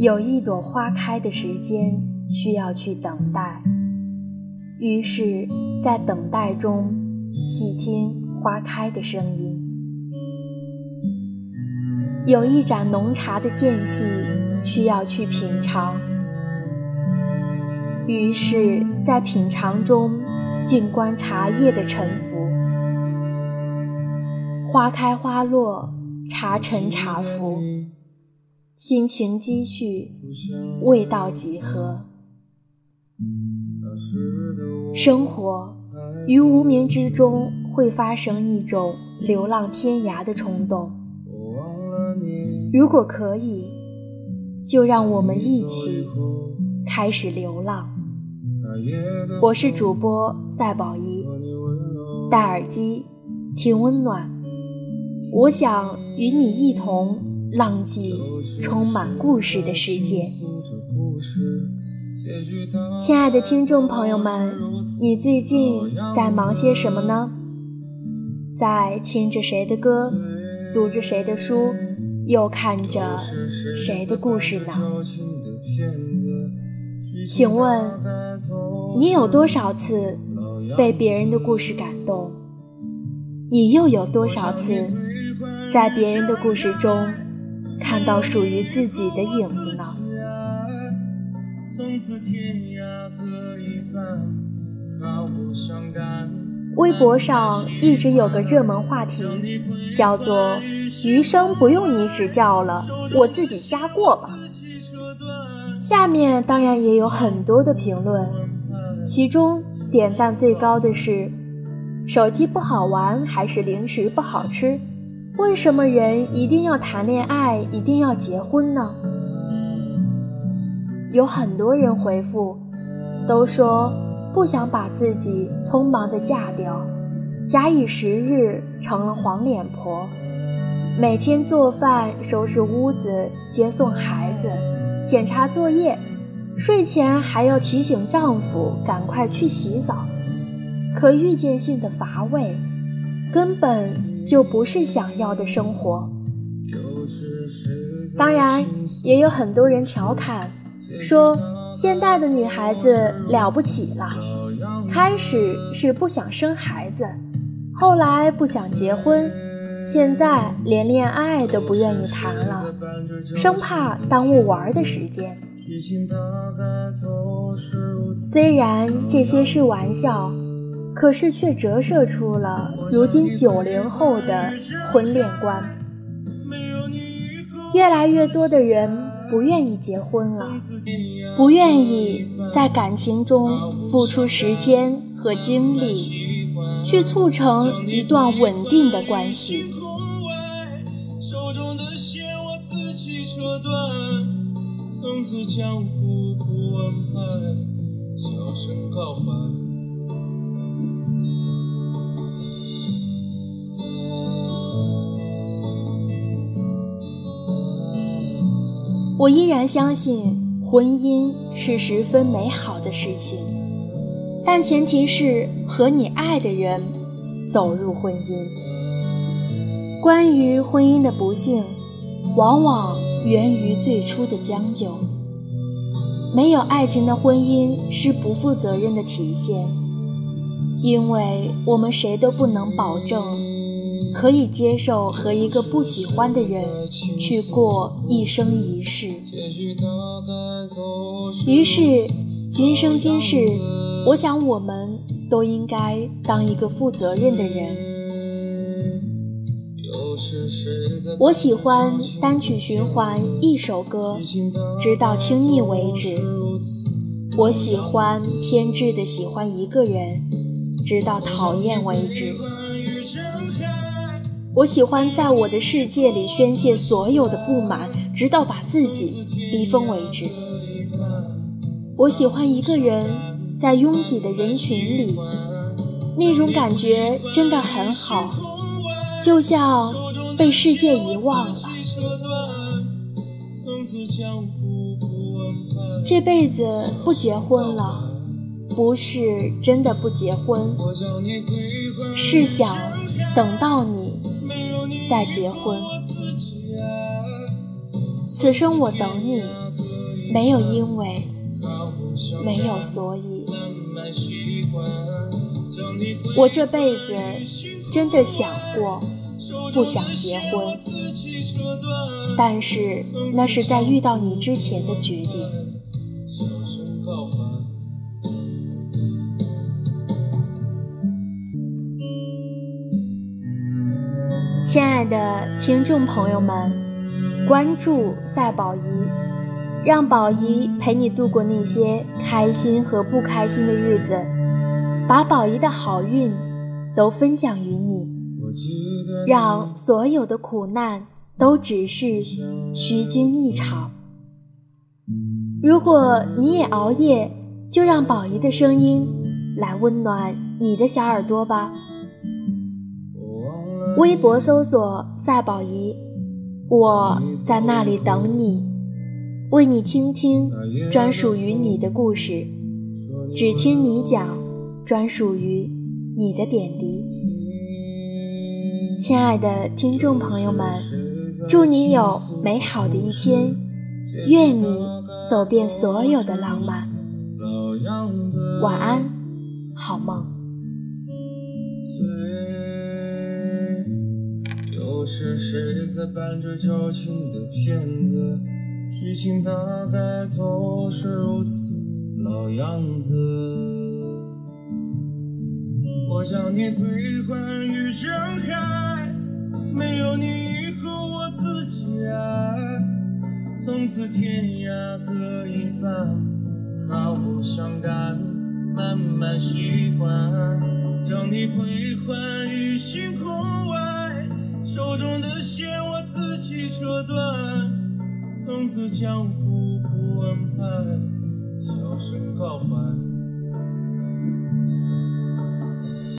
有一朵花开的时间需要去等待，于是，在等待中细听花开的声音。有一盏浓茶的间隙需要去品尝，于是，在品尝中静观茶叶的沉浮。花开花落，茶沉茶浮。心情积蓄，味道几何。生活于无名之中会发生一种流浪天涯的冲动。如果可以，就让我们一起开始流浪。我是主播赛宝仪，戴耳机听温暖。我想与你一同。浪迹充满故事的世界，亲爱的听众朋友们，你最近在忙些什么呢？在听着谁的歌，读着谁的书，又看着谁的故事呢？请问你有多少次被别人的故事感动？你又有多少次在别人的故事中？看到属于自己的影子呢。微博上一直有个热门话题，叫做“余生不用你指教了，我自己瞎过吧”。下面当然也有很多的评论，其中点赞最高的是：“手机不好玩，还是零食不好吃？”为什么人一定要谈恋爱，一定要结婚呢？有很多人回复，都说不想把自己匆忙的嫁掉，假以时日成了黄脸婆，每天做饭、收拾屋子、接送孩子、检查作业，睡前还要提醒丈夫赶快去洗澡，可预见性的乏味，根本。就不是想要的生活。当然，也有很多人调侃说，现代的女孩子了不起了，开始是不想生孩子，后来不想结婚，现在连恋爱都不愿意谈了，生怕耽误玩的时间。虽然这些是玩笑。可是却折射出了如今九零后的婚恋观，越来越多的人不愿意结婚了，不愿意在感情中付出时间和精力，去促成一段稳定的关系。从此江湖不安排，小声告白。我依然相信婚姻是十分美好的事情，但前提是和你爱的人走入婚姻。关于婚姻的不幸，往往源于最初的将就。没有爱情的婚姻是不负责任的体现，因为我们谁都不能保证。可以接受和一个不喜欢的人去过一生一世，于是今生今世，我想我们都应该当一个负责任的人。我喜欢单曲循环一首歌，直到听腻为止；我喜欢偏执的喜欢一个人，直到讨厌为止。我喜欢在我的世界里宣泄所有的不满，直到把自己逼疯为止。我喜欢一个人在拥挤的人群里，那种感觉真的很好，就像被世界遗忘了。这辈子不结婚了，不是真的不结婚，是想等到你。再结婚，此生我等你，没有因为，没有所以。我这辈子真的想过不想结婚，但是那是在遇到你之前的决定。亲爱的听众朋友们，关注赛宝仪，让宝仪陪你度过那些开心和不开心的日子，把宝仪的好运都分享于你，让所有的苦难都只是虚惊一场。如果你也熬夜，就让宝仪的声音来温暖你的小耳朵吧。微博搜索“赛宝仪”，我在那里等你，为你倾听专属于你的故事，只听你讲专属于你的点滴。亲爱的听众朋友们，祝你有美好的一天，愿你走遍所有的浪漫。晚安，好梦。是谁在扮着矫情的骗子？剧情大概都是如此老样子。我将你归还于人海，没有你以后我自己爱。从此天涯各一半，毫不伤感，慢慢习惯。将你归还于星从此江湖不安排，小声告白。